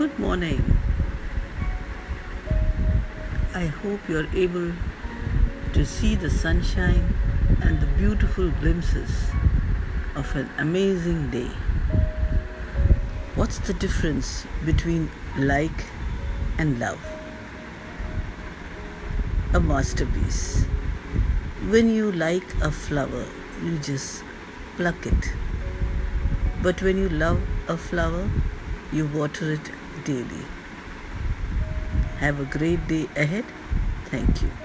Good morning. I hope you're able to see the sunshine and the beautiful glimpses of an amazing day. What's the difference between like and love? A masterpiece. When you like a flower, you just pluck it. But when you love a flower, you water it daily. Have a great day ahead. Thank you.